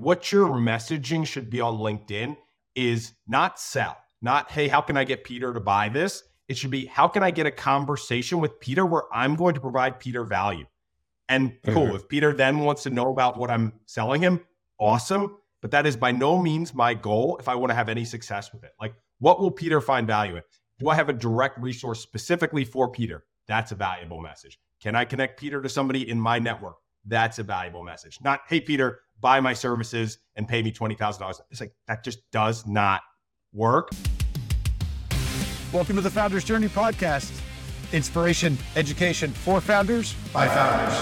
what your messaging should be on LinkedIn is not sell, not, hey, how can I get Peter to buy this? It should be, how can I get a conversation with Peter where I'm going to provide Peter value? And cool, mm-hmm. if Peter then wants to know about what I'm selling him, awesome. But that is by no means my goal if I want to have any success with it. Like, what will Peter find value in? Do I have a direct resource specifically for Peter? That's a valuable message. Can I connect Peter to somebody in my network? That's a valuable message. Not, hey, Peter, buy my services and pay me $20,000. It's like, that just does not work. Welcome to the Founders Journey podcast inspiration, education for founders by founders.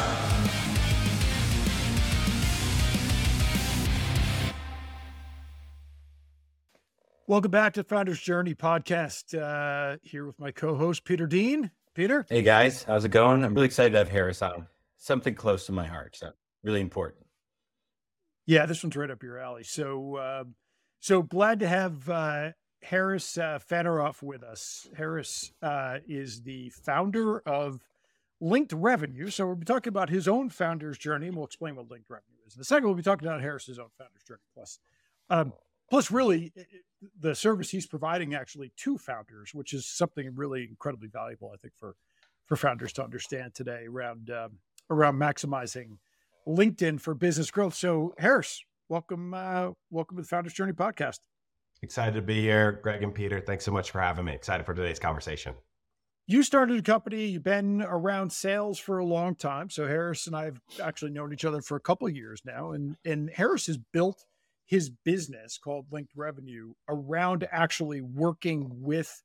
Welcome back to the Founders Journey podcast. Uh, here with my co-host Peter Dean. Peter, hey guys, how's it going? I'm really excited to have Harris on. Something close to my heart, so really important. Yeah, this one's right up your alley. So, uh, so glad to have uh, Harris uh, Fanaroff with us. Harris uh, is the founder of Linked Revenue. So we'll be talking about his own founder's journey, and we'll explain what Linked Revenue is. In the second, we'll be talking about Harris's own founder's journey. Plus, um, plus really the service he's providing actually to founders, which is something really incredibly valuable, I think, for for founders to understand today around um, around maximizing LinkedIn for business growth. So, Harris, welcome, uh, welcome to the Founders Journey podcast. Excited to be here, Greg and Peter. Thanks so much for having me. Excited for today's conversation. You started a company. You've been around sales for a long time. So Harris and I have actually known each other for a couple of years now, and and Harris has built his business called Linked Revenue around actually working with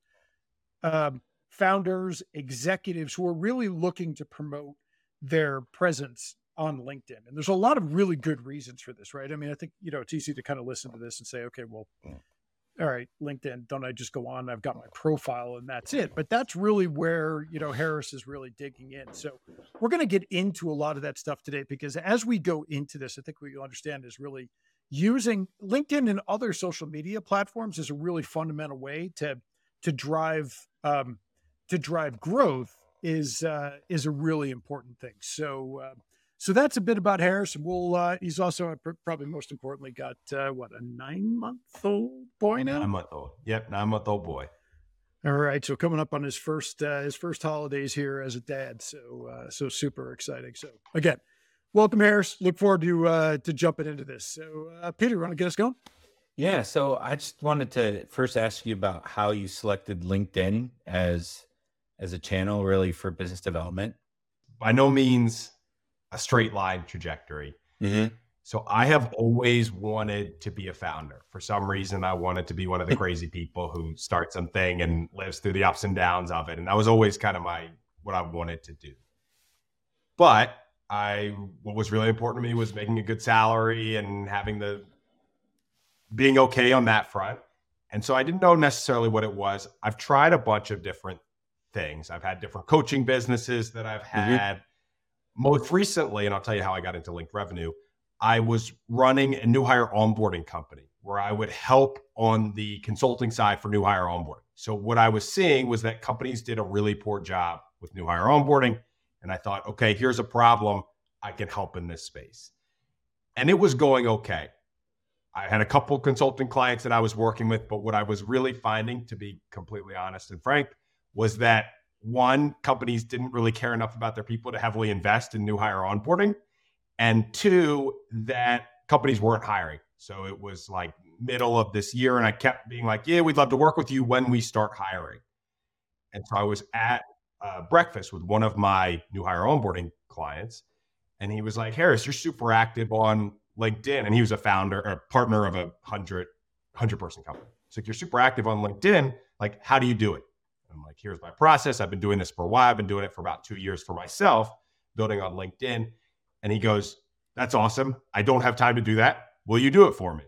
um, founders, executives who are really looking to promote their presence on LinkedIn. And there's a lot of really good reasons for this, right? I mean, I think, you know, it's easy to kind of listen to this and say, okay, well, all right, LinkedIn, don't I just go on? I've got my profile and that's it. But that's really where, you know, Harris is really digging in. So we're going to get into a lot of that stuff today because as we go into this, I think what you understand is really using LinkedIn and other social media platforms is a really fundamental way to to drive um, to drive growth is uh, is a really important thing. So uh, so that's a bit about Harris. We'll uh, he's also uh, probably most importantly got uh, what a nine month old boy now. Nine month old. Yep, nine month old boy. All right, so coming up on his first uh, his first holidays here as a dad, so uh, so super exciting. So again, welcome, Harris. Look forward to uh, to jumping into this. So, uh, Peter, want to get us going? Yeah. So, I just wanted to first ask you about how you selected LinkedIn as as a channel, really for business development. By no means a straight line trajectory. Mm-hmm. So, I have always wanted to be a founder. For some reason, I wanted to be one of the crazy people who starts something and lives through the ups and downs of it, and that was always kind of my what I wanted to do. But I what was really important to me was making a good salary and having the being okay on that front. And so I didn't know necessarily what it was. I've tried a bunch of different things. I've had different coaching businesses that I've mm-hmm. had. Mm-hmm. Most recently, and I'll tell you how I got into linked revenue, I was running a new hire onboarding company where I would help on the consulting side for new hire onboarding. So what I was seeing was that companies did a really poor job with new hire onboarding and I thought, okay, here's a problem. I can help in this space. And it was going okay. I had a couple consulting clients that I was working with, but what I was really finding, to be completely honest and frank, was that one, companies didn't really care enough about their people to heavily invest in new hire onboarding. And two, that companies weren't hiring. So it was like middle of this year, and I kept being like, yeah, we'd love to work with you when we start hiring. And so I was at uh, breakfast with one of my new hire onboarding clients, and he was like, "Harris, you're super active on LinkedIn," and he was a founder or partner of a hundred hundred person company. So like, you're super active on LinkedIn. Like, how do you do it? I'm like, here's my process. I've been doing this for a while. I've been doing it for about two years for myself, building on LinkedIn. And he goes, That's awesome. I don't have time to do that. Will you do it for me?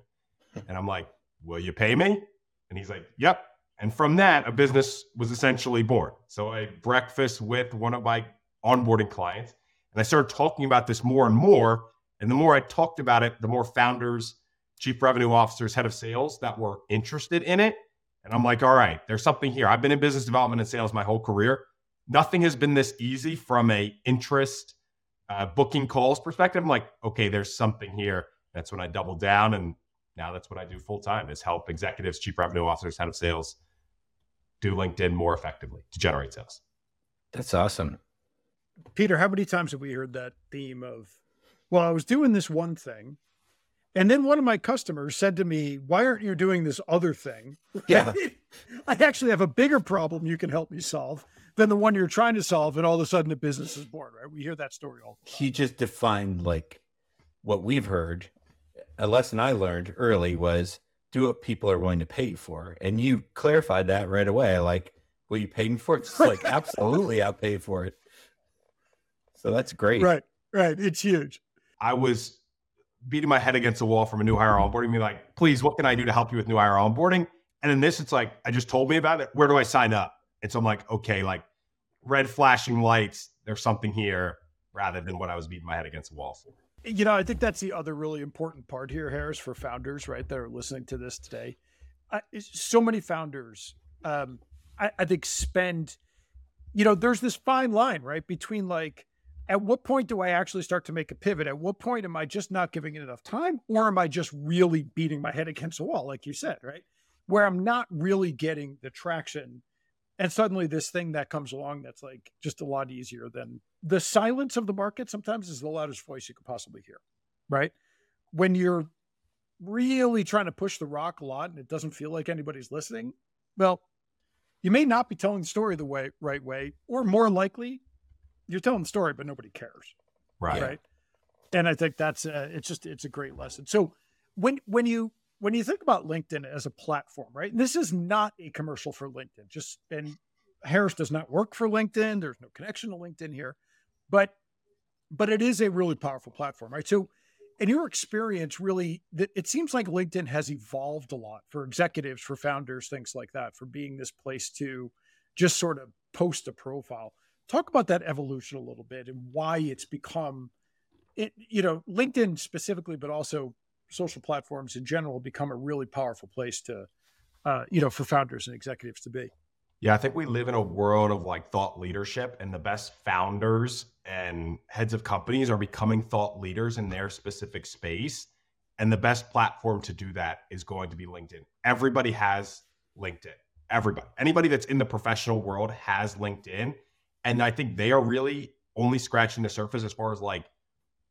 And I'm like, Will you pay me? And he's like, Yep. And from that, a business was essentially born. So I breakfast with one of my onboarding clients, and I started talking about this more and more. And the more I talked about it, the more founders, chief revenue officers, head of sales that were interested in it. And I'm like, all right, there's something here. I've been in business development and sales my whole career. Nothing has been this easy from a interest uh, booking calls perspective. I'm like, okay, there's something here. That's when I doubled down. And now that's what I do full time is help executives, chief revenue officers, head of sales do LinkedIn more effectively to generate sales. That's awesome. Peter, how many times have we heard that theme of, well, I was doing this one thing. And then one of my customers said to me, Why aren't you doing this other thing? Yeah. I actually have a bigger problem you can help me solve than the one you're trying to solve. And all of a sudden, a business is born, right? We hear that story all the time. He just defined like what we've heard. A lesson I learned early was do what people are willing to pay you for. And you clarified that right away. Like, will you pay me for it? It's like, absolutely, I'll pay for it. So that's great. Right, right. It's huge. I was beating my head against the wall from a new hire onboarding, me like, please, what can I do to help you with new hire onboarding? And in this, it's like, I just told me about it. Where do I sign up? And so I'm like, okay, like red flashing lights, there's something here rather than what I was beating my head against the wall for. You know, I think that's the other really important part here, Harris, for founders, right, that are listening to this today. I, so many founders, um, I, I think, spend, you know, there's this fine line, right, between like, at what point do I actually start to make a pivot? At what point am I just not giving it enough time, or am I just really beating my head against the wall, like you said, right? Where I'm not really getting the traction and suddenly this thing that comes along that's like just a lot easier than the silence of the market sometimes is the loudest voice you could possibly hear right when you're really trying to push the rock a lot and it doesn't feel like anybody's listening well you may not be telling the story the way right way or more likely you're telling the story but nobody cares right right and i think that's uh, it's just it's a great lesson so when when you when you think about LinkedIn as a platform, right? This is not a commercial for LinkedIn. Just and Harris does not work for LinkedIn. There's no connection to LinkedIn here, but but it is a really powerful platform, right? So, in your experience, really, it seems like LinkedIn has evolved a lot for executives, for founders, things like that, for being this place to just sort of post a profile. Talk about that evolution a little bit and why it's become, it, you know, LinkedIn specifically, but also social platforms in general become a really powerful place to, uh, you know, for founders and executives to be. Yeah, I think we live in a world of like thought leadership, and the best founders and heads of companies are becoming thought leaders in their specific space. And the best platform to do that is going to be LinkedIn. Everybody has LinkedIn. Everybody, anybody that's in the professional world has LinkedIn. And I think they are really only scratching the surface as far as like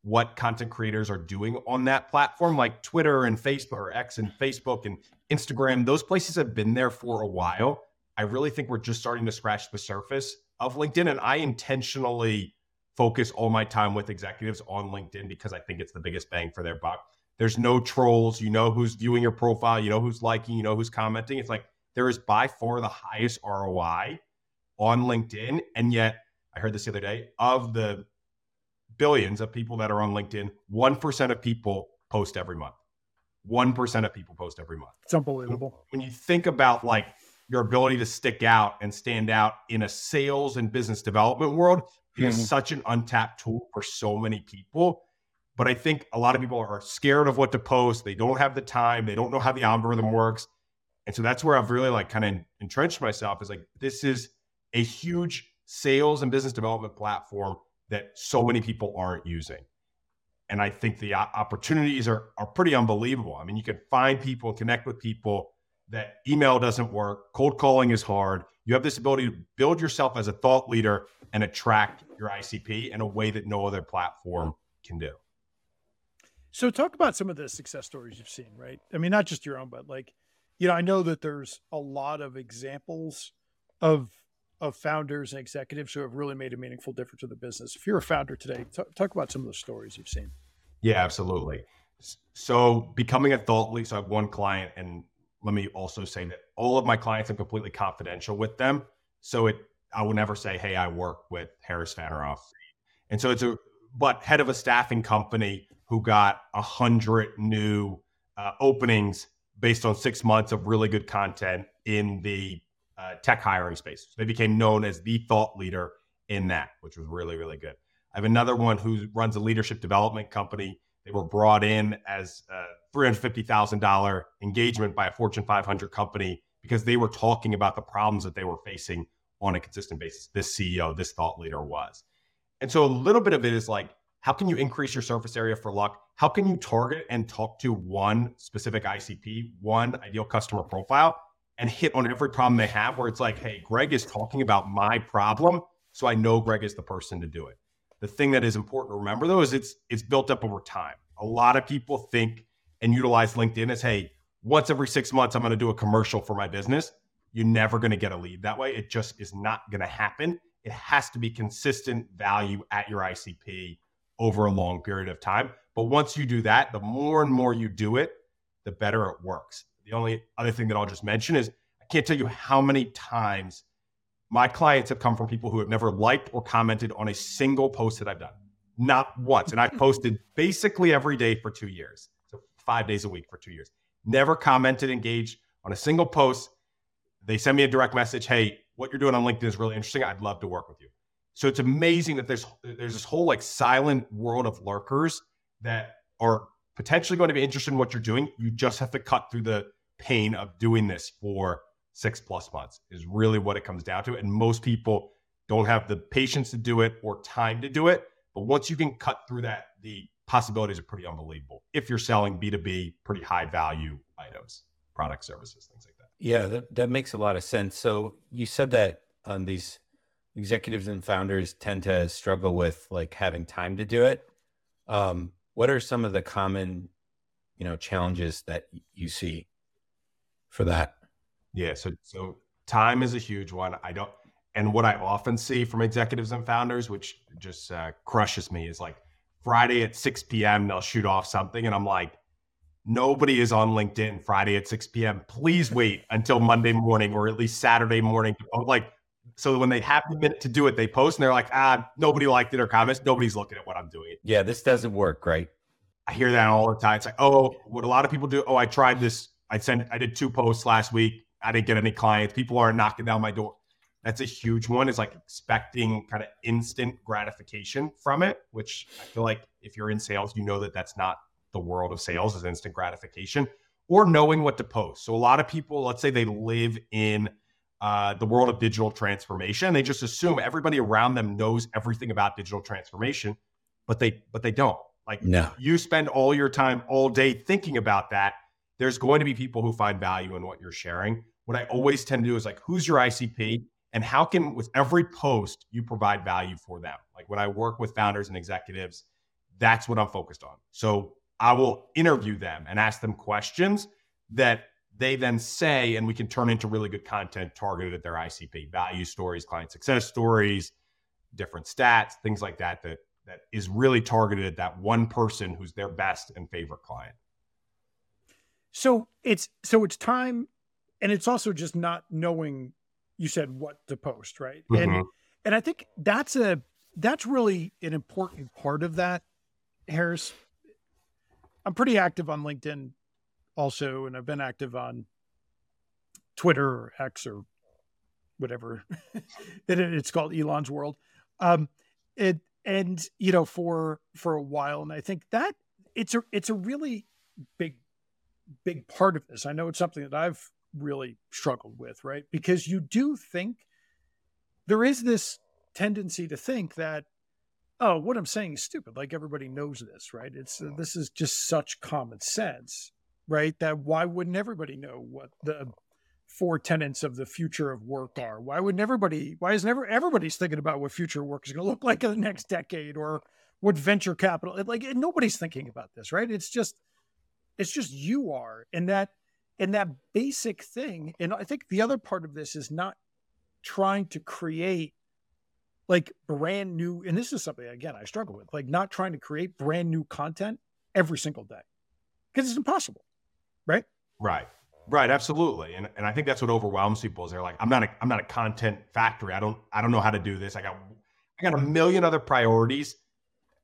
what content creators are doing on that platform, like Twitter and Facebook or X and Facebook and Instagram. Those places have been there for a while. I really think we're just starting to scratch the surface of LinkedIn. And I intentionally focus all my time with executives on LinkedIn because I think it's the biggest bang for their buck. There's no trolls. You know who's viewing your profile, you know who's liking, you know who's commenting. It's like there is by far the highest ROI on LinkedIn. And yet, I heard this the other day of the billions of people that are on LinkedIn, 1% of people post every month. 1% of people post every month. It's unbelievable. When you think about like your ability to stick out and stand out in a sales and business development world, it is mm-hmm. such an untapped tool for so many people. But I think a lot of people are scared of what to post. They don't have the time. They don't know how the algorithm works. And so that's where I've really like kind of entrenched myself is like, this is a huge sales and business development platform that so many people aren't using. And I think the opportunities are, are pretty unbelievable. I mean, you can find people, connect with people that email doesn't work, cold calling is hard. You have this ability to build yourself as a thought leader and attract your ICP in a way that no other platform can do. So, talk about some of the success stories you've seen, right? I mean, not just your own, but like, you know, I know that there's a lot of examples of of founders and executives who have really made a meaningful difference to the business. If you're a founder today, t- talk about some of the stories you've seen. Yeah, absolutely. So becoming a thought leader, so I have one client, and let me also say that all of my clients are completely confidential with them. So it, I will never say, "Hey, I work with Harris Fanaroff," and so it's a, but head of a staffing company who got a hundred new uh, openings based on six months of really good content in the uh, tech hiring space. So they became known as the thought leader in that, which was really, really good. I have another one who runs a leadership development company. They were brought in as a $350,000 engagement by a Fortune 500 company because they were talking about the problems that they were facing on a consistent basis. This CEO, this thought leader was. And so a little bit of it is like how can you increase your surface area for luck? How can you target and talk to one specific ICP, one ideal customer profile, and hit on every problem they have where it's like, hey, Greg is talking about my problem. So I know Greg is the person to do it. The thing that is important to remember though is it's it's built up over time. A lot of people think and utilize LinkedIn as, hey, once every six months, I'm going to do a commercial for my business. You're never going to get a lead that way. It just is not going to happen. It has to be consistent value at your ICP over a long period of time. But once you do that, the more and more you do it, the better it works. The only other thing that I'll just mention is I can't tell you how many times my clients have come from people who have never liked or commented on a single post that I've done. Not once. And I've posted basically every day for two years. So five days a week for two years. Never commented, engaged on a single post. They send me a direct message. Hey, what you're doing on LinkedIn is really interesting. I'd love to work with you. So it's amazing that there's there's this whole like silent world of lurkers that are potentially going to be interested in what you're doing. You just have to cut through the pain of doing this for six plus months is really what it comes down to. And most people don't have the patience to do it or time to do it. But once you can cut through that, the possibilities are pretty unbelievable if you're selling B2B, pretty high value items, product services, things like that. Yeah, that, that makes a lot of sense. So you said that um, these executives and founders tend to struggle with like having time to do it. Um, what are some of the common, you know, challenges that you see for that? Yeah, so so time is a huge one. I don't, and what I often see from executives and founders, which just uh, crushes me, is like Friday at 6 p.m. they'll shoot off something, and I'm like, nobody is on LinkedIn Friday at 6 p.m. Please wait until Monday morning or at least Saturday morning. Like, so when they have the minute to do it, they post and they're like, ah, nobody liked it or comments. Nobody's looking at what I'm doing. Yeah, this doesn't work, right? I hear that all the time. It's like, oh, what a lot of people do. Oh, I tried this. I sent, I did two posts last week. I didn't get any clients. People are knocking down my door. That's a huge one. Is like expecting kind of instant gratification from it, which I feel like if you're in sales, you know that that's not the world of sales is instant gratification or knowing what to post. So a lot of people, let's say they live in uh, the world of digital transformation, they just assume everybody around them knows everything about digital transformation, but they but they don't. Like no. you spend all your time all day thinking about that. There's going to be people who find value in what you're sharing what I always tend to do is like, who's your ICP? And how can, with every post, you provide value for them? Like when I work with founders and executives, that's what I'm focused on. So I will interview them and ask them questions that they then say, and we can turn into really good content targeted at their ICP, value stories, client success stories, different stats, things like that, that that is really targeted at that one person who's their best and favorite client. So it's so it's time and it's also just not knowing you said what to post right mm-hmm. and and i think that's a that's really an important part of that harris i'm pretty active on linkedin also and i've been active on twitter or x or whatever it's called elon's world um it and you know for for a while and i think that it's a it's a really big big part of this i know it's something that i've really struggled with, right? Because you do think there is this tendency to think that oh, what I'm saying is stupid. Like everybody knows this, right? It's this is just such common sense, right? That why wouldn't everybody know what the oh. four tenets of the future of work are? Why wouldn't everybody? Why is never everybody's thinking about what future work is going to look like in the next decade or what venture capital? Like nobody's thinking about this, right? It's just it's just you are, and that and that basic thing and i think the other part of this is not trying to create like brand new and this is something again i struggle with like not trying to create brand new content every single day because it's impossible right right right absolutely and, and i think that's what overwhelms people is they're like i'm not a i'm not a content factory i don't i don't know how to do this i got i got a million other priorities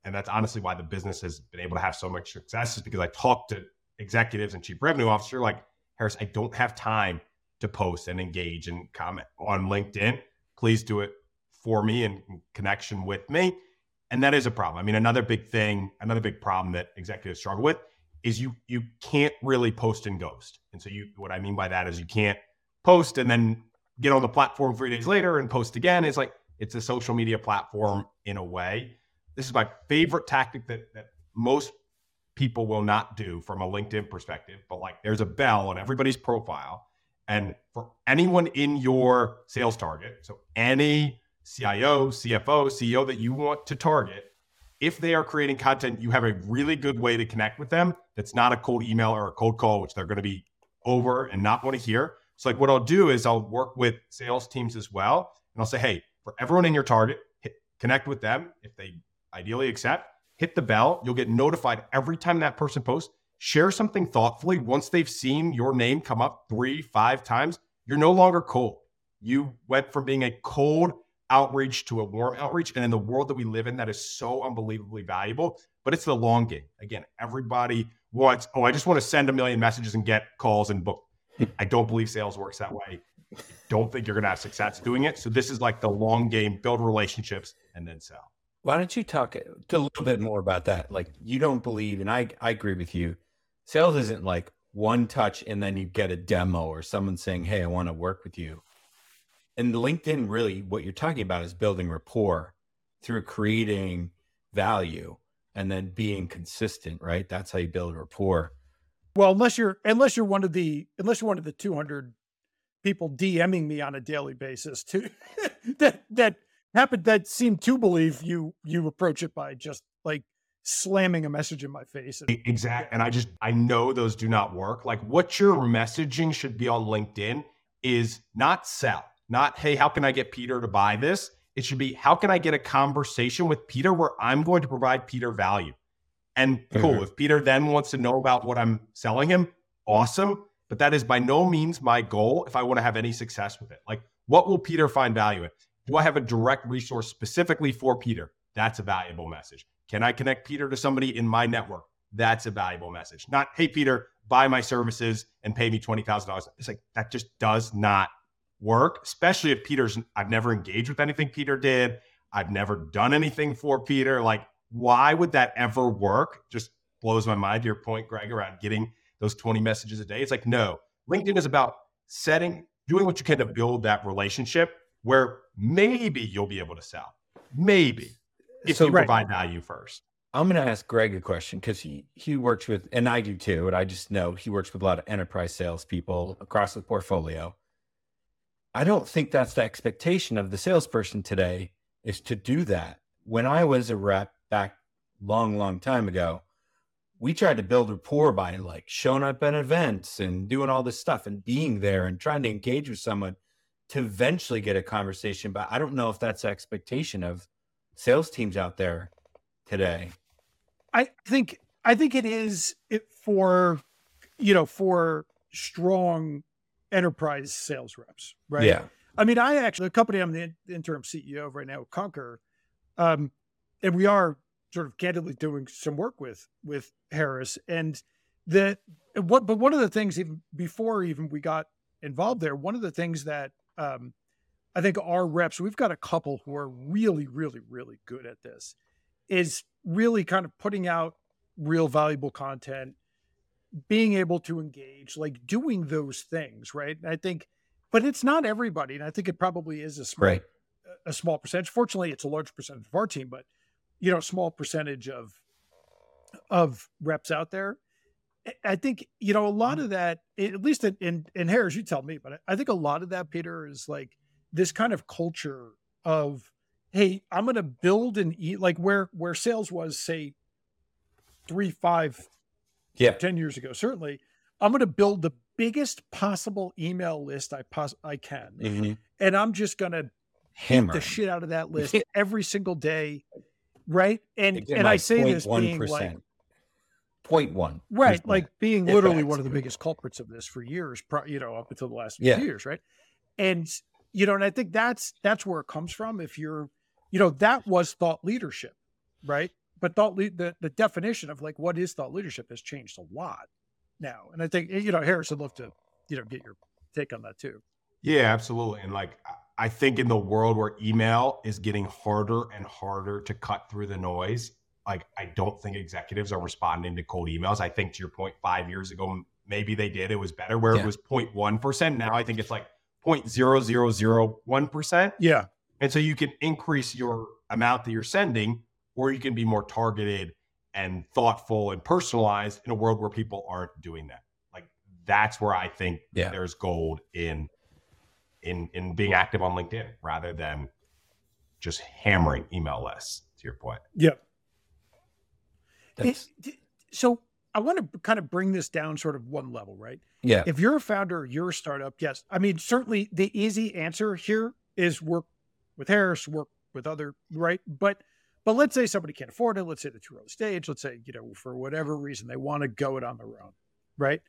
and that's honestly why the business has been able to have so much success is because i talk to executives and chief revenue officer like Harris, I don't have time to post and engage and comment on LinkedIn. Please do it for me in connection with me. And that is a problem. I mean, another big thing, another big problem that executives struggle with is you you can't really post and ghost. And so you what I mean by that is you can't post and then get on the platform three days later and post again. It's like it's a social media platform in a way. this is my favorite tactic that that most people will not do from a LinkedIn perspective, but like there's a bell on everybody's profile. And for anyone in your sales target, so any CIO, CFO, CEO that you want to target, if they are creating content, you have a really good way to connect with them that's not a cold email or a cold call, which they're going to be over and not want to hear. So, like, what I'll do is I'll work with sales teams as well. And I'll say, hey, for everyone in your target, hit, connect with them. If they ideally accept, hit the bell. You'll get notified every time that person posts. Share something thoughtfully. Once they've seen your name come up three, five times, you're no longer cold. You went from being a cold outreach to a warm outreach. And in the world that we live in, that is so unbelievably valuable. But it's the long game. Again, everybody wants, oh, I just want to send a million messages and get calls and book. I don't believe sales works that way. Don't think you're going to have success doing it. So this is like the long game, build relationships and then sell. Why don't you talk a little bit more about that? Like you don't believe, and I, I agree with you. Sales isn't like one touch and then you get a demo or someone saying, Hey, I want to work with you and LinkedIn really what you're talking about is building rapport through creating value and then being consistent, right? That's how you build rapport. Well, unless you're unless you're one of the unless you're one of the 200 people DMing me on a daily basis to that that happen that seem to believe you you approach it by just like slamming a message in my face. And, exactly. And I just I know those do not work. Like what your messaging should be on LinkedIn is not sell not, hey, how can I get Peter to buy this? It should be, how can I get a conversation with Peter where I'm going to provide Peter value? And cool, mm-hmm. if Peter then wants to know about what I'm selling him, awesome. But that is by no means my goal if I want to have any success with it. Like, what will Peter find value in? Do I have a direct resource specifically for Peter? That's a valuable message. Can I connect Peter to somebody in my network? That's a valuable message. Not, hey, Peter, buy my services and pay me $20,000. It's like, that just does not work, especially if Peter's, I've never engaged with anything Peter did. I've never done anything for Peter. Like, why would that ever work? Just blows my mind to your point, Greg, around getting those 20 messages a day. It's like, no, LinkedIn is about setting, doing what you can to build that relationship where maybe you'll be able to sell. Maybe if so, you right. provide value first. I'm going to ask Greg a question because he, he works with, and I do too, and I just know he works with a lot of enterprise salespeople across the portfolio. I don't think that's the expectation of the salesperson today is to do that. When I was a rep back long, long time ago, we tried to build rapport by like showing up at events and doing all this stuff and being there and trying to engage with someone to eventually get a conversation. But I don't know if that's the expectation of sales teams out there today. I think I think it is it for you know for strong enterprise sales reps, right? Yeah. I mean, I actually, the company I'm the interim CEO of right now, Conquer, um, and we are sort of candidly doing some work with with Harris. And the what, but one of the things even before even we got involved there, one of the things that um, I think our reps, we've got a couple who are really, really, really good at this, is really kind of putting out real valuable content being able to engage, like doing those things, right? I think, but it's not everybody, and I think it probably is a small, right. a small percentage. Fortunately, it's a large percentage of our team, but you know, a small percentage of of reps out there. I think you know a lot mm-hmm. of that, at least in in, in Harris, you tell me, but I think a lot of that, Peter, is like this kind of culture of, hey, I'm going to build and eat like where where sales was say three five yeah. 10 years ago. Certainly i'm going to build the biggest possible email list i pos- i can. Mm-hmm. and i'm just going to hammer the shit out of that list every single day right? And and i say this being like point one right like being literally one of the biggest culprits of this for years you know up until the last few years right? And you know and i think that's that's where it comes from if you're you know that was thought leadership right but thought le- the the definition of like what is thought leadership has changed a lot now, and I think eh, you know Harris would love to you know get your take on that too. Yeah, absolutely, and like I think in the world where email is getting harder and harder to cut through the noise, like I don't think executives are responding to cold emails. I think to your point, five years ago maybe they did. It was better where yeah. it was 0.1 percent. Now I think it's like 0.0001 percent. Yeah, and so you can increase your amount that you're sending or you can be more targeted and thoughtful and personalized in a world where people aren't doing that. Like that's where I think yeah. there's gold in in in being active on LinkedIn rather than just hammering email lists. To your point, yeah. It, so I want to kind of bring this down sort of one level, right? Yeah. If you're a founder, you're a startup, yes. I mean, certainly the easy answer here is work with Harris, work with other, right? But but let's say somebody can't afford it. Let's say they're too early stage. Let's say, you know, for whatever reason they want to go it on their own, right?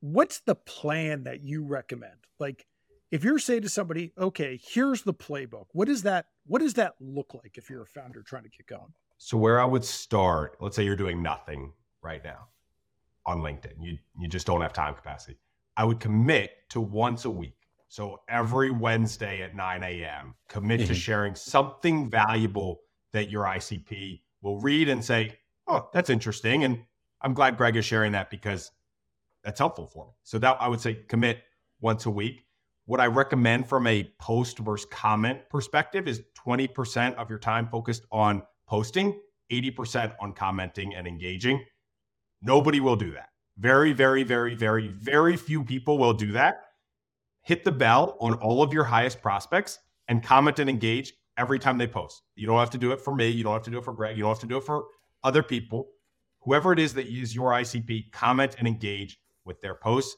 What's the plan that you recommend? Like if you're saying to somebody, okay, here's the playbook, what does that what does that look like if you're a founder trying to get going? So where I would start, let's say you're doing nothing right now on LinkedIn. You you just don't have time capacity. I would commit to once a week. So every Wednesday at 9 a.m., commit mm-hmm. to sharing something valuable that your ICP will read and say, "Oh, that's interesting," and I'm glad Greg is sharing that because that's helpful for me. So that I would say commit once a week. What I recommend from a post versus comment perspective is 20% of your time focused on posting, 80% on commenting and engaging. Nobody will do that. Very, very, very, very, very few people will do that. Hit the bell on all of your highest prospects and comment and engage every time they post. You don't have to do it for me. You don't have to do it for Greg. You don't have to do it for other people. Whoever it is that use your ICP, comment and engage with their posts.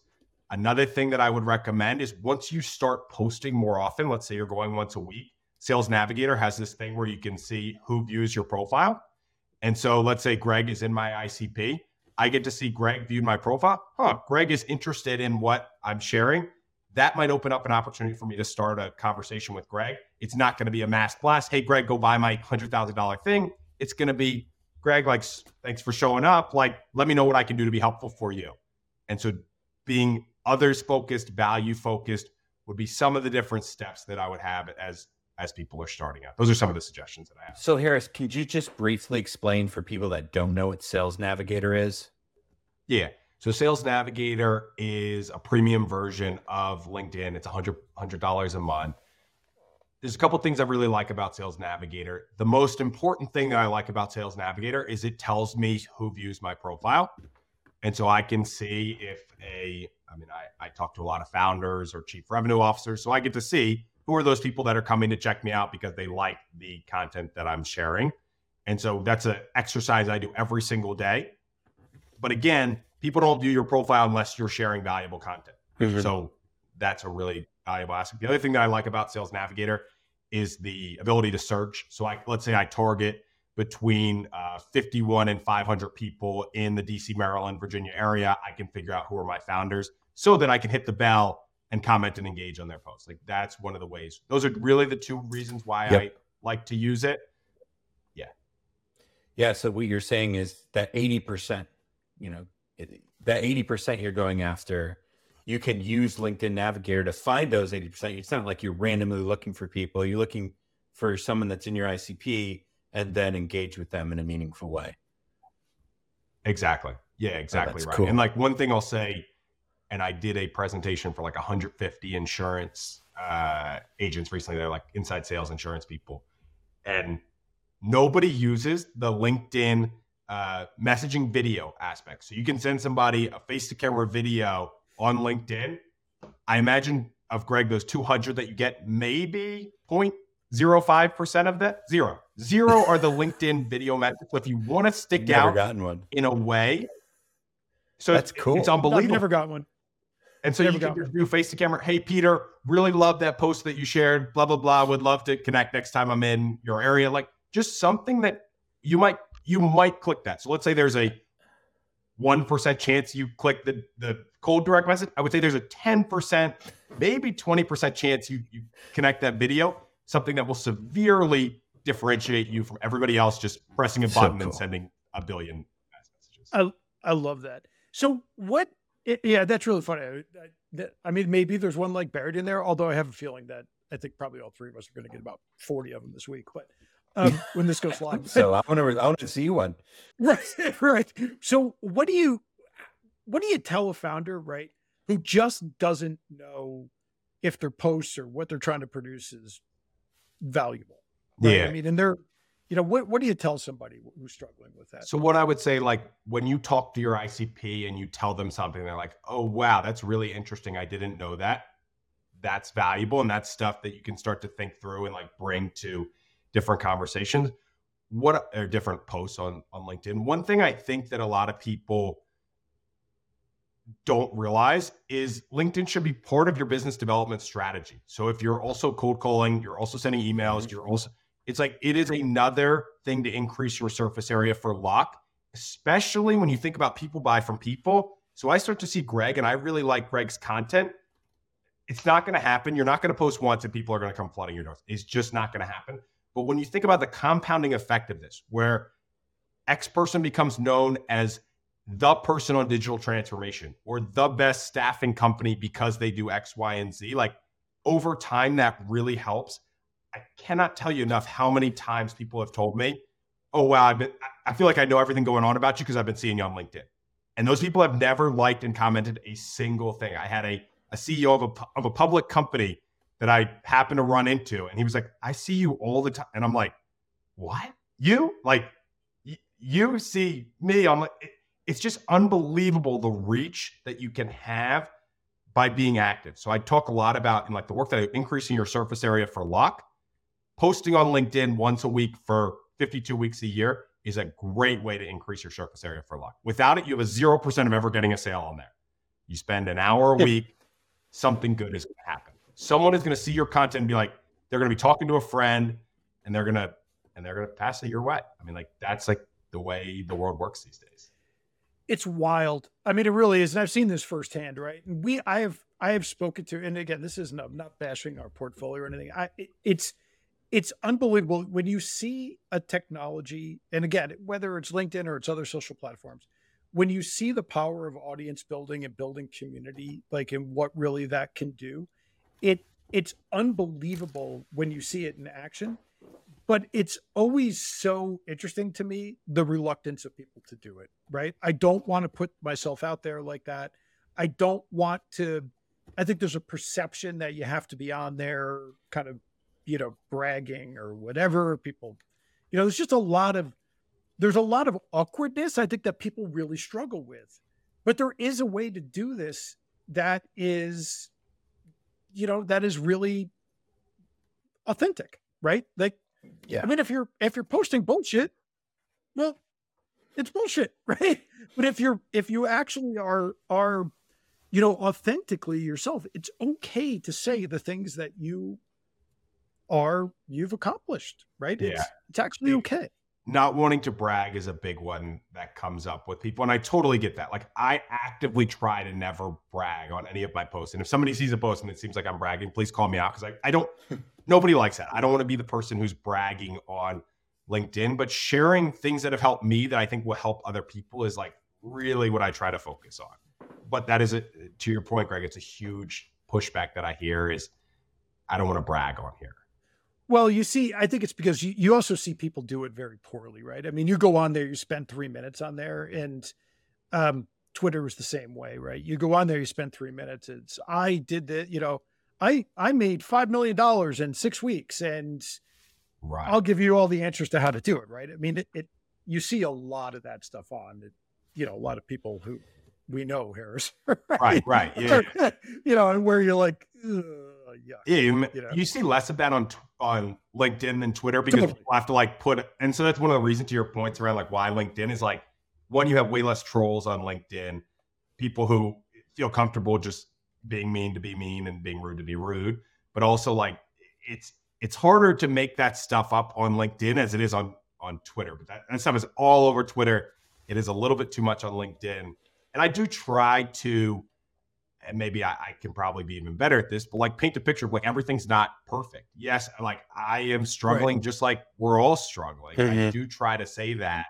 Another thing that I would recommend is once you start posting more often, let's say you're going once a week, Sales Navigator has this thing where you can see who views your profile. And so let's say Greg is in my ICP. I get to see Greg viewed my profile. Huh, Greg is interested in what I'm sharing. That might open up an opportunity for me to start a conversation with Greg. It's not going to be a mass blast. Hey, Greg, go buy my $100,000 thing. It's going to be, Greg, like, thanks for showing up. Like, let me know what I can do to be helpful for you. And so being others focused, value focused would be some of the different steps that I would have as as people are starting out. Those are some of the suggestions that I have. So, Harris, could you just briefly explain for people that don't know what Sales Navigator is? Yeah. So, Sales Navigator is a premium version of LinkedIn. It's $100, $100 a month. There's a couple things I really like about Sales Navigator. The most important thing that I like about Sales Navigator is it tells me who views my profile. And so I can see if a, I mean, I, I talk to a lot of founders or chief revenue officers. So I get to see who are those people that are coming to check me out because they like the content that I'm sharing. And so that's an exercise I do every single day. But again, people don't view your profile unless you're sharing valuable content. Mm-hmm. So that's a really valuable aspect. The other thing that I like about Sales Navigator is the ability to search. So I let's say I target between uh, 51 and 500 people in the DC, Maryland, Virginia area. I can figure out who are my founders so that I can hit the bell and comment and engage on their posts. Like that's one of the ways. Those are really the two reasons why yep. I like to use it. Yeah. Yeah. So what you're saying is that 80%, you know, that 80% you're going after, you can use LinkedIn Navigator to find those 80%. It's not like you're randomly looking for people. You're looking for someone that's in your ICP and then engage with them in a meaningful way. Exactly. Yeah, oh, exactly oh, right. Cool. And like one thing I'll say, and I did a presentation for like 150 insurance uh, agents recently. They're like inside sales insurance people, and nobody uses the LinkedIn uh, messaging video aspect. So you can send somebody a face to camera video on LinkedIn. I imagine of Greg, those 200 that you get, maybe 0.05% of that, zero. Zero are the LinkedIn video metrics. So if you want to stick never out gotten one. in a way, so that's cool. It's unbelievable. No, never got one. And so never you can do face to camera. Hey, Peter, really love that post that you shared. Blah blah blah. Would love to connect next time I'm in your area. Like just something that you might you might click that. So let's say there's a 1% chance you click the, the cold direct message. I would say there's a 10%, maybe 20% chance you, you connect that video, something that will severely differentiate you from everybody else just pressing a button so cool. and sending a billion messages. I, I love that. So what, it, yeah, that's really funny. I, I mean, maybe there's one like buried in there, although I have a feeling that I think probably all three of us are going to get about 40 of them this week. But um, when this goes live. so I want to I want to see one. Right, right. So what do you what do you tell a founder, right, who just doesn't know if their posts or what they're trying to produce is valuable? Right? Yeah, I mean, and they're you know, what, what do you tell somebody who's struggling with that? So what I would say, like when you talk to your ICP and you tell them something, they're like, "Oh wow, that's really interesting. I didn't know that." That's valuable, and that's stuff that you can start to think through and like bring to different conversations. What are different posts on on LinkedIn? One thing I think that a lot of people don't realize is LinkedIn should be part of your business development strategy. So if you're also cold calling, you're also sending emails, mm-hmm. you're also it's like it is another thing to increase your surface area for lock, especially when you think about people buy from people. So I start to see Greg, and I really like Greg's content. It's not going to happen. You're not going to post once and people are going to come flooding your doors. It's just not going to happen. But when you think about the compounding effect of this, where X person becomes known as the person on digital transformation or the best staffing company because they do X, Y, and Z, like over time, that really helps. I cannot tell you enough how many times people have told me, "Oh wow, I've been, I feel like I know everything going on about you because I've been seeing you on LinkedIn." And those people have never liked and commented a single thing. I had a, a CEO of a, of a public company that I happened to run into, and he was like, "I see you all the time," and I'm like, "What? You like?" You see me, I'm like, it's just unbelievable the reach that you can have by being active. So I talk a lot about in like the work that I do, increasing your surface area for luck posting on LinkedIn once a week for 52 weeks a year is a great way to increase your surface area for luck. Without it, you have a 0% of ever getting a sale on there. You spend an hour a week, something good is going to happen. Someone is going to see your content and be like, they're going to be talking to a friend and they're going to, and they're going to pass it your way. I mean, like that's like the way the world works these days. It's wild. I mean, it really is. And I've seen this firsthand, right? And we, I have, I have spoken to, and again, this is not, I'm not bashing our portfolio or anything. I, it, it's, it's unbelievable when you see a technology, and again, whether it's LinkedIn or it's other social platforms, when you see the power of audience building and building community, like and what really that can do, it it's unbelievable when you see it in action. But it's always so interesting to me the reluctance of people to do it. Right? I don't want to put myself out there like that. I don't want to. I think there's a perception that you have to be on there, kind of you know, bragging or whatever. People, you know, there's just a lot of there's a lot of awkwardness I think that people really struggle with. But there is a way to do this that is, you know, that is really authentic, right? Like, yeah. I mean, if you're if you're posting bullshit, well, it's bullshit, right? But if you're if you actually are are you know authentically yourself, it's okay to say the things that you are you've accomplished, right? Yeah. It's, it's actually okay. Not wanting to brag is a big one that comes up with people. And I totally get that. Like, I actively try to never brag on any of my posts. And if somebody sees a post and it seems like I'm bragging, please call me out because I, I don't, nobody likes that. I don't want to be the person who's bragging on LinkedIn, but sharing things that have helped me that I think will help other people is like really what I try to focus on. But that is a, to your point, Greg, it's a huge pushback that I hear is I don't want to brag on here. Well, you see, I think it's because you, you also see people do it very poorly, right? I mean, you go on there, you spend three minutes on there, and um, Twitter is the same way, right? You go on there, you spend three minutes. It's I did the, you know, I I made five million dollars in six weeks, and right. I'll give you all the answers to how to do it, right? I mean, it, it you see a lot of that stuff on, it, you know, a lot of people who we know, Harris, right, right, right yeah, you know, and where you're like. Ugh yeah, you, you, know? you, see less of that on on LinkedIn than Twitter because totally. people have to like put, and so that's one of the reasons to your points around like why LinkedIn is like one, you have way less trolls on LinkedIn, people who feel comfortable just being mean to be mean and being rude to be rude, but also like it's it's harder to make that stuff up on LinkedIn as it is on on Twitter. But that, that stuff is all over Twitter. It is a little bit too much on LinkedIn, and I do try to and maybe I, I, can probably be even better at this, but like paint a picture of like everything's not perfect. Yes, like I am struggling right. just like we're all struggling. Mm-hmm. I do try to say that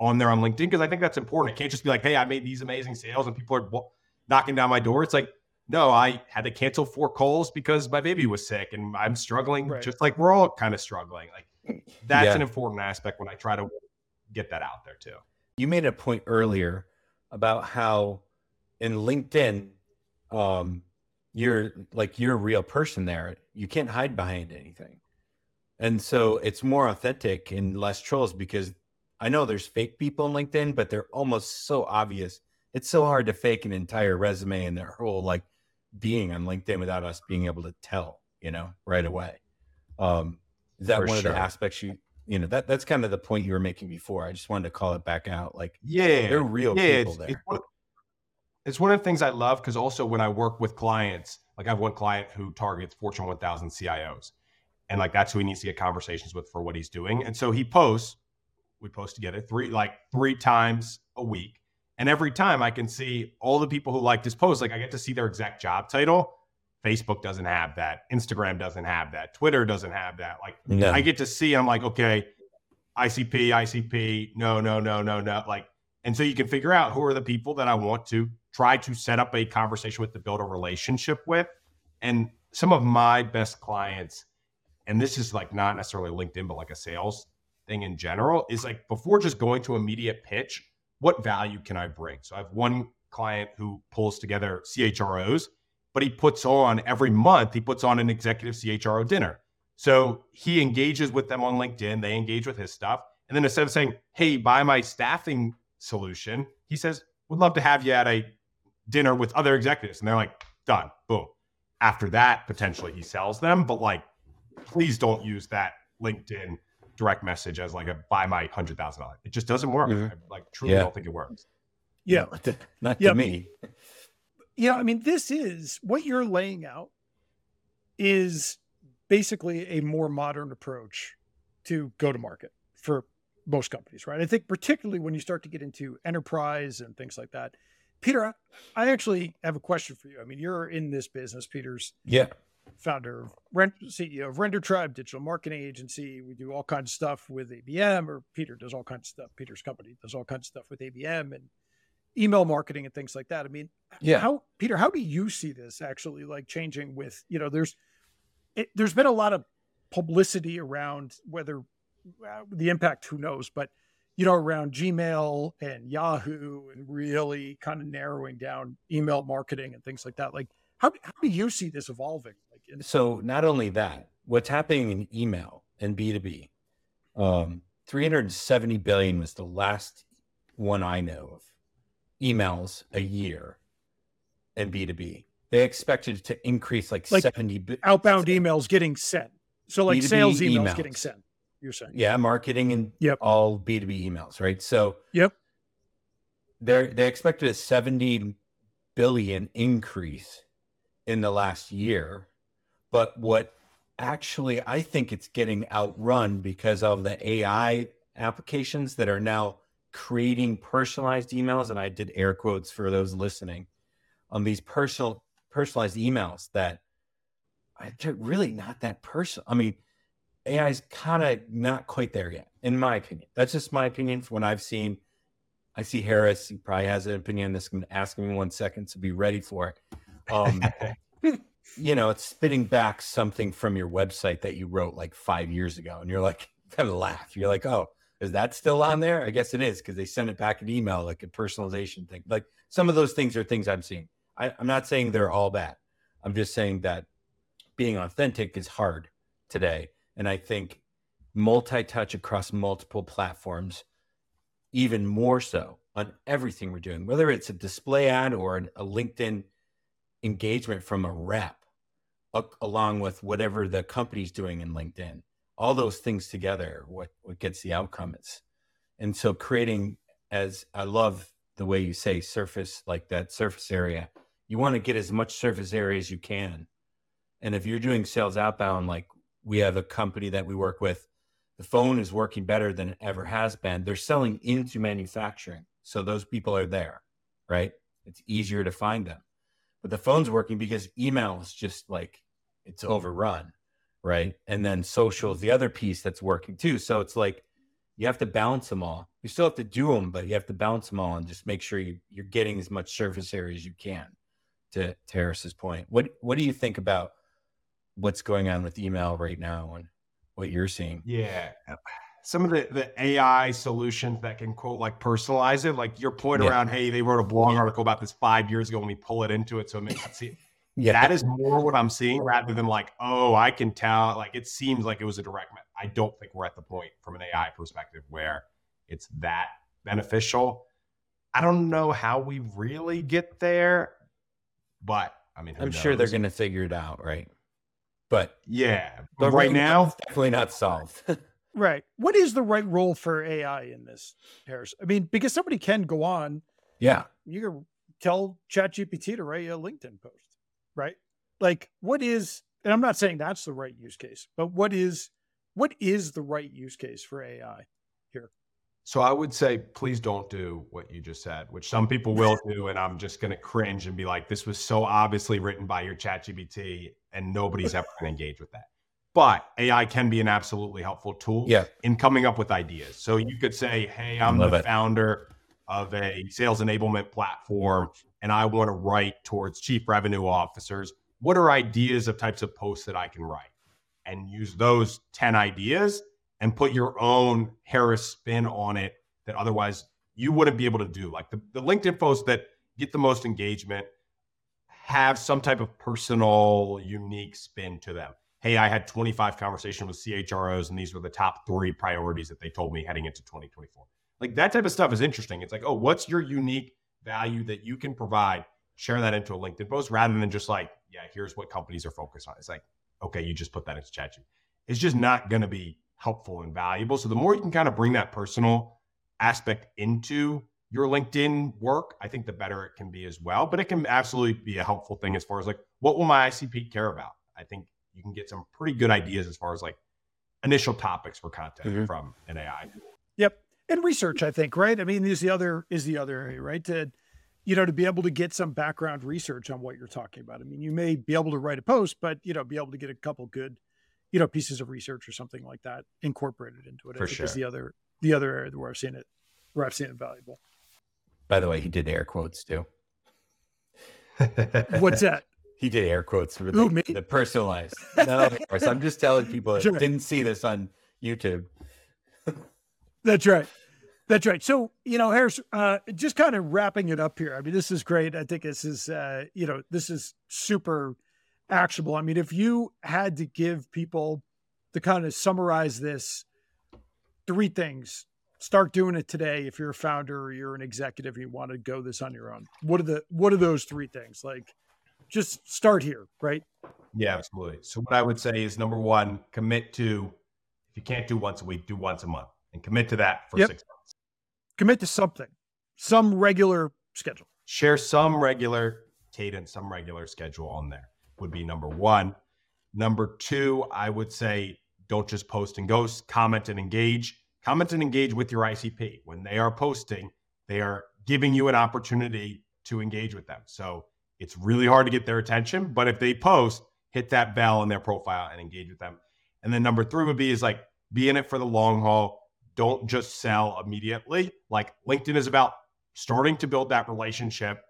on there on LinkedIn because I think that's important. It can't just be like, hey, I made these amazing sales and people are knocking down my door. It's like, no, I had to cancel four calls because my baby was sick and I'm struggling right. just like we're all kind of struggling. Like that's yeah. an important aspect when I try to get that out there too. You made a point earlier about how in LinkedIn, um, you're like you're a real person there. You can't hide behind anything. And so it's more authentic and less trolls because I know there's fake people on LinkedIn, but they're almost so obvious. It's so hard to fake an entire resume and their whole like being on LinkedIn without us being able to tell, you know, right away. Um, is that For one sure. of the aspects you, you know, that that's kind of the point you were making before. I just wanted to call it back out. Like, yeah, they're real yeah, people it's, there. It's one, it's one of the things I love because also when I work with clients, like I have one client who targets Fortune 1000 CIOs, and like that's who he needs to get conversations with for what he's doing. And so he posts, we post together three like three times a week, and every time I can see all the people who like this post, like I get to see their exact job title. Facebook doesn't have that. Instagram doesn't have that. Twitter doesn't have that. Like no. I get to see, I'm like, okay, ICP, ICP, no, no, no, no, no. Like, and so you can figure out who are the people that I want to try to set up a conversation with to build a relationship with. And some of my best clients, and this is like not necessarily LinkedIn, but like a sales thing in general, is like before just going to immediate pitch, what value can I bring? So I have one client who pulls together CHROs, but he puts on every month, he puts on an executive CHRO dinner. So he engages with them on LinkedIn, they engage with his stuff. And then instead of saying, hey, buy my staffing solution, he says, would love to have you at a dinner with other executives. And they're like, done, boom. After that, potentially he sells them. But like, please don't use that LinkedIn direct message as like a buy my hundred thousand dollars. It just doesn't work. Mm-hmm. I like truly yeah. don't think it works. Yeah. Not to, not to me. Yeah, I mean, this is what you're laying out is basically a more modern approach to go to market for most companies, right? I think particularly when you start to get into enterprise and things like that. Peter, I actually have a question for you. I mean, you're in this business, Peter's yeah founder of Rent, CEO of Render Tribe, digital marketing agency. We do all kinds of stuff with ABM, or Peter does all kinds of stuff. Peter's company does all kinds of stuff with ABM and email marketing and things like that. I mean, yeah. How Peter, how do you see this actually like changing with you know? There's it, there's been a lot of publicity around whether uh, the impact, who knows, but you know, around Gmail and Yahoo and really kind of narrowing down email marketing and things like that. Like, how, how do you see this evolving? Like, in- so not only that, what's happening in email and B2B, um, 370 billion was the last one I know of emails a year and B2B. They expected to increase like, like 70 bi- outbound emails getting sent. So like B2B sales emails, emails getting sent you're saying. Yeah, marketing and yep. all B2B emails, right? So Yep. They they expected a 70 billion increase in the last year. But what actually I think it's getting outrun because of the AI applications that are now creating personalized emails and I did air quotes for those listening on these personal personalized emails that are really not that personal. I mean, AI is kind of not quite there yet, in my opinion. That's just my opinion from what I've seen. I see Harris, he probably has an opinion on this. I'm going to ask him in one second, so be ready for it. Um, you know, it's spitting back something from your website that you wrote like five years ago. And you're like, kind of laugh. You're like, oh, is that still on there? I guess it is because they send it back an email, like a personalization thing. Like some of those things are things I'm seeing. I, I'm not saying they're all bad. I'm just saying that being authentic is hard today and I think multi touch across multiple platforms, even more so on everything we're doing, whether it's a display ad or a LinkedIn engagement from a rep, along with whatever the company's doing in LinkedIn. All those things together, what, what gets the outcome is. And so creating, as I love the way you say surface, like that surface area, you want to get as much surface area as you can. And if you're doing sales outbound, like we have a company that we work with. The phone is working better than it ever has been. They're selling into manufacturing. So those people are there, right? It's easier to find them. But the phone's working because email is just like it's overrun, right? And then social is the other piece that's working too. So it's like you have to balance them all. You still have to do them, but you have to balance them all and just make sure you, you're getting as much surface area as you can. To, to Harris's point, what what do you think about what's going on with email right now and what you're seeing. Yeah. Some of the, the AI solutions that can quote like personalize it, like your point yeah. around, hey, they wrote a blog article about this five years ago and we pull it into it. So it makes it see Yeah. That is more what I'm seeing rather than like, oh, I can tell. Like it seems like it was a direct. I don't think we're at the point from an AI perspective where it's that beneficial. I don't know how we really get there, but I mean, I'm knows? sure they're going to figure it out, right? But yeah, but right now, definitely not solved. right. What is the right role for AI in this, Harris? I mean, because somebody can go on. Yeah. You can tell ChatGPT to write a LinkedIn post, right? Like, what is, and I'm not saying that's the right use case, but what is, what is the right use case for AI here? So I would say, please don't do what you just said, which some people will do, and I'm just going to cringe and be like, "This was so obviously written by your ChatGPT, and nobody's ever going to engage with that." But AI can be an absolutely helpful tool yeah. in coming up with ideas. So you could say, "Hey, I'm the it. founder of a sales enablement platform, and I want to write towards chief revenue officers. What are ideas of types of posts that I can write?" And use those ten ideas and put your own Harris spin on it that otherwise you wouldn't be able to do. Like the, the LinkedIn posts that get the most engagement have some type of personal, unique spin to them. Hey, I had 25 conversations with CHROs, and these were the top three priorities that they told me heading into 2024. Like that type of stuff is interesting. It's like, oh, what's your unique value that you can provide? Share that into a LinkedIn post rather than just like, yeah, here's what companies are focused on. It's like, okay, you just put that into ChatGPT. It's just not going to be helpful and valuable. So the more you can kind of bring that personal aspect into your LinkedIn work, I think the better it can be as well. But it can absolutely be a helpful thing as far as like, what will my ICP care about? I think you can get some pretty good ideas as far as like initial topics for content mm-hmm. from an AI. Yep. And research, I think, right? I mean, is the other is the other area, right? To you know, to be able to get some background research on what you're talking about. I mean, you may be able to write a post, but you know, be able to get a couple good you know pieces of research or something like that incorporated into it. For I think sure. is the other the other area where I've seen it where I've seen it valuable. By the way, he did air quotes too. What's that? He did air quotes for the, Ooh, the personalized. No, of course. I'm just telling people that sure. didn't see this on YouTube. That's right. That's right. So, you know, Harris, uh, just kind of wrapping it up here. I mean, this is great. I think this is, uh, you know, this is super actionable. I mean, if you had to give people to kind of summarize this, three things. Start doing it today if you're a founder or you're an executive and you want to go this on your own. What are the what are those three things? Like just start here, right? Yeah, absolutely. So what I would say is number one, commit to if you can't do once a week, do once a month and commit to that for yep. six months. Commit to something, some regular schedule. Share some regular cadence, some regular schedule on there would be number one. Number two, I would say don't just post and ghost, comment and engage. Comment and engage with your ICP. When they are posting, they are giving you an opportunity to engage with them. So it's really hard to get their attention, but if they post, hit that bell in their profile and engage with them. And then number three would be is like be in it for the long haul. Don't just sell immediately. Like LinkedIn is about starting to build that relationship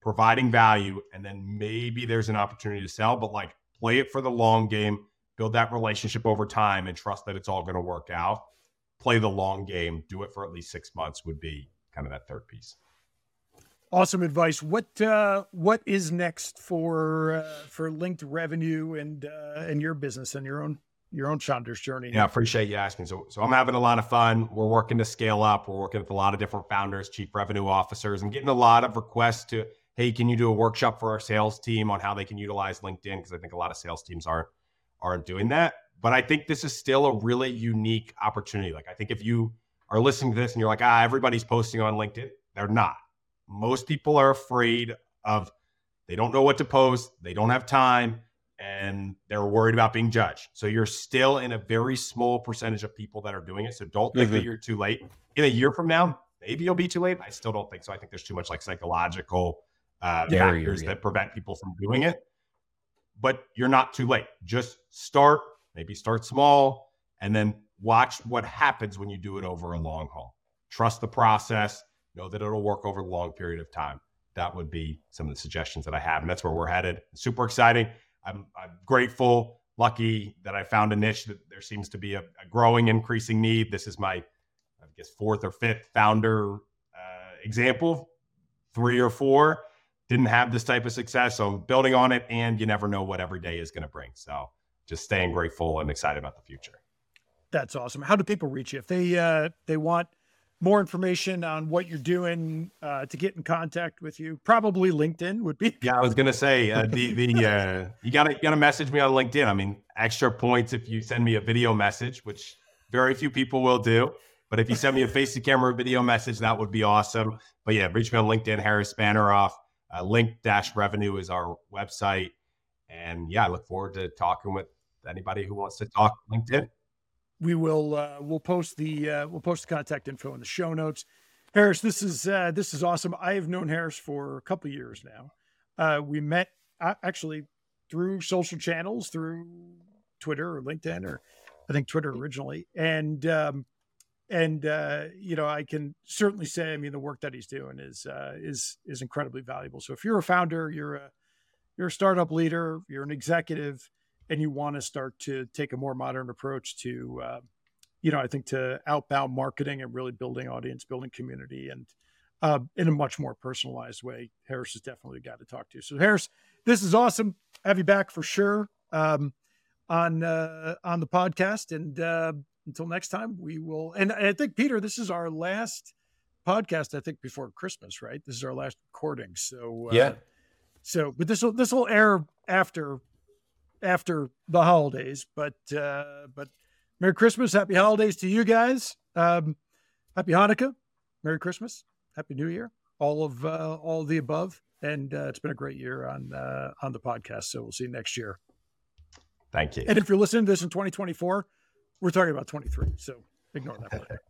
providing value, and then maybe there's an opportunity to sell, but like play it for the long game, build that relationship over time, and trust that it's all going to work out. Play the long game, do it for at least six months would be kind of that third piece. Awesome advice. What uh, what is next for uh, for linked revenue and uh, and your business and your own your own founder's journey. Yeah, I appreciate you asking. So, so I'm having a lot of fun. We're working to scale up. We're working with a lot of different founders, chief revenue officers, and getting a lot of requests to hey, can you do a workshop for our sales team on how they can utilize LinkedIn? Because I think a lot of sales teams aren't aren't doing that. But I think this is still a really unique opportunity. Like I think if you are listening to this and you're like, ah, everybody's posting on LinkedIn, they're not. Most people are afraid of they don't know what to post, they don't have time, and they're worried about being judged. So you're still in a very small percentage of people that are doing it. So don't think mm-hmm. that you're too late. In a year from now, maybe you'll be too late. I still don't think so. I think there's too much like psychological uh, factors that prevent people from doing it. But you're not too late. Just start, maybe start small, and then watch what happens when you do it over a long haul. Trust the process, know that it'll work over a long period of time. That would be some of the suggestions that I have. And that's where we're headed. Super exciting. I'm, I'm grateful, lucky that I found a niche that there seems to be a, a growing, increasing need. This is my, I guess, fourth or fifth founder uh, example, three or four didn't have this type of success. So building on it, and you never know what every day is going to bring. So just staying grateful and excited about the future. That's awesome. How do people reach you if they uh, they want more information on what you're doing uh, to get in contact with you? Probably LinkedIn would be. Yeah, I was gonna say uh, the the uh, you gotta you gotta message me on LinkedIn. I mean, extra points if you send me a video message, which very few people will do. But if you send me a face to camera video message, that would be awesome. But yeah, reach me on LinkedIn, Harris Fanaroff. Uh, link dash revenue is our website. And yeah, I look forward to talking with anybody who wants to talk LinkedIn. We will uh, we'll post the uh, we'll post the contact info in the show notes. Harris, this is uh, this is awesome. I have known Harris for a couple years now. Uh, we met uh, actually through social channels, through Twitter or LinkedIn, or I think Twitter originally, and um, and uh, you know I can certainly say I mean the work that he's doing is uh, is is incredibly valuable. So if you're a founder, you're a you're a startup leader, you're an executive, and you want to start to take a more modern approach to uh, you know I think to outbound marketing and really building audience, building community, and uh, in a much more personalized way, Harris is definitely a guy to talk to. So Harris, this is awesome. Have you back for sure um, on uh, on the podcast and uh, until next time, we will. And I think, Peter, this is our last podcast, I think, before Christmas, right? This is our last recording. So, uh, yeah. So, but this will this will air after after the holidays. But uh, but Merry Christmas, Happy Holidays to you guys. Um, happy Hanukkah, Merry Christmas, Happy New Year, all of uh, all of the above. And uh, it's been a great year on uh, on the podcast. So we'll see you next year. Thank you. And if you're listening to this in 2024 we're talking about 23, so ignore that.